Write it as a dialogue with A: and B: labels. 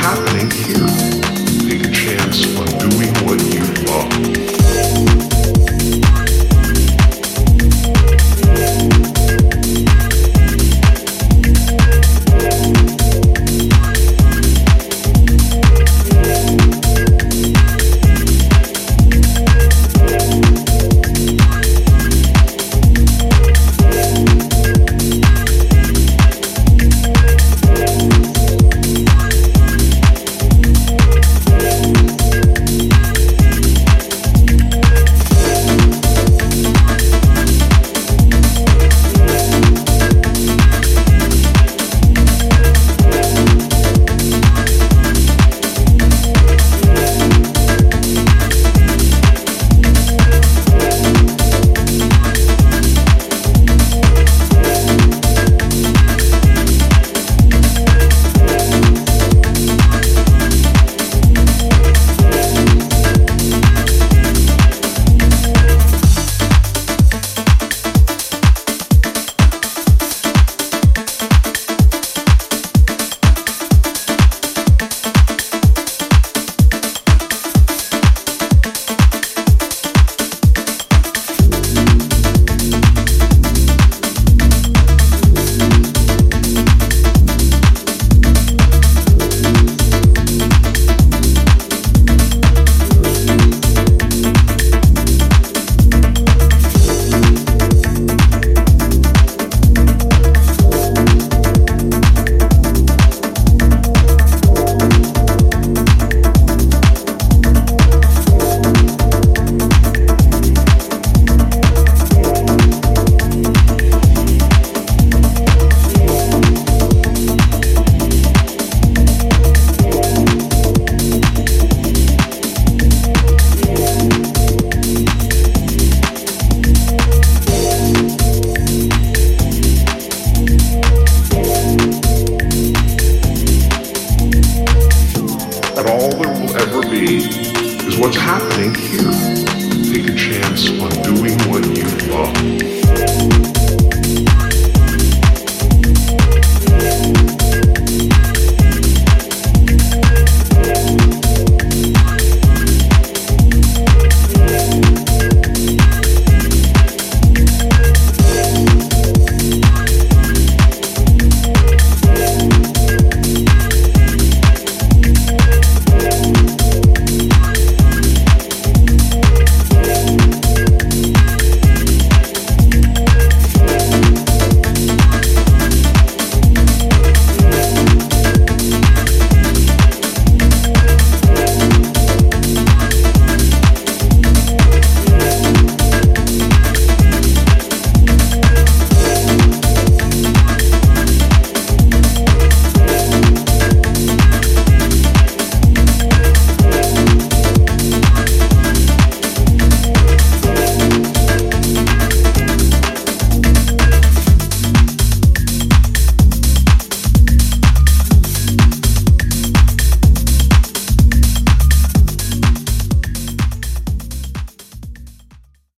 A: happening here. Take a chance on doing what you love. is what's happening here. Take a chance on doing what you love.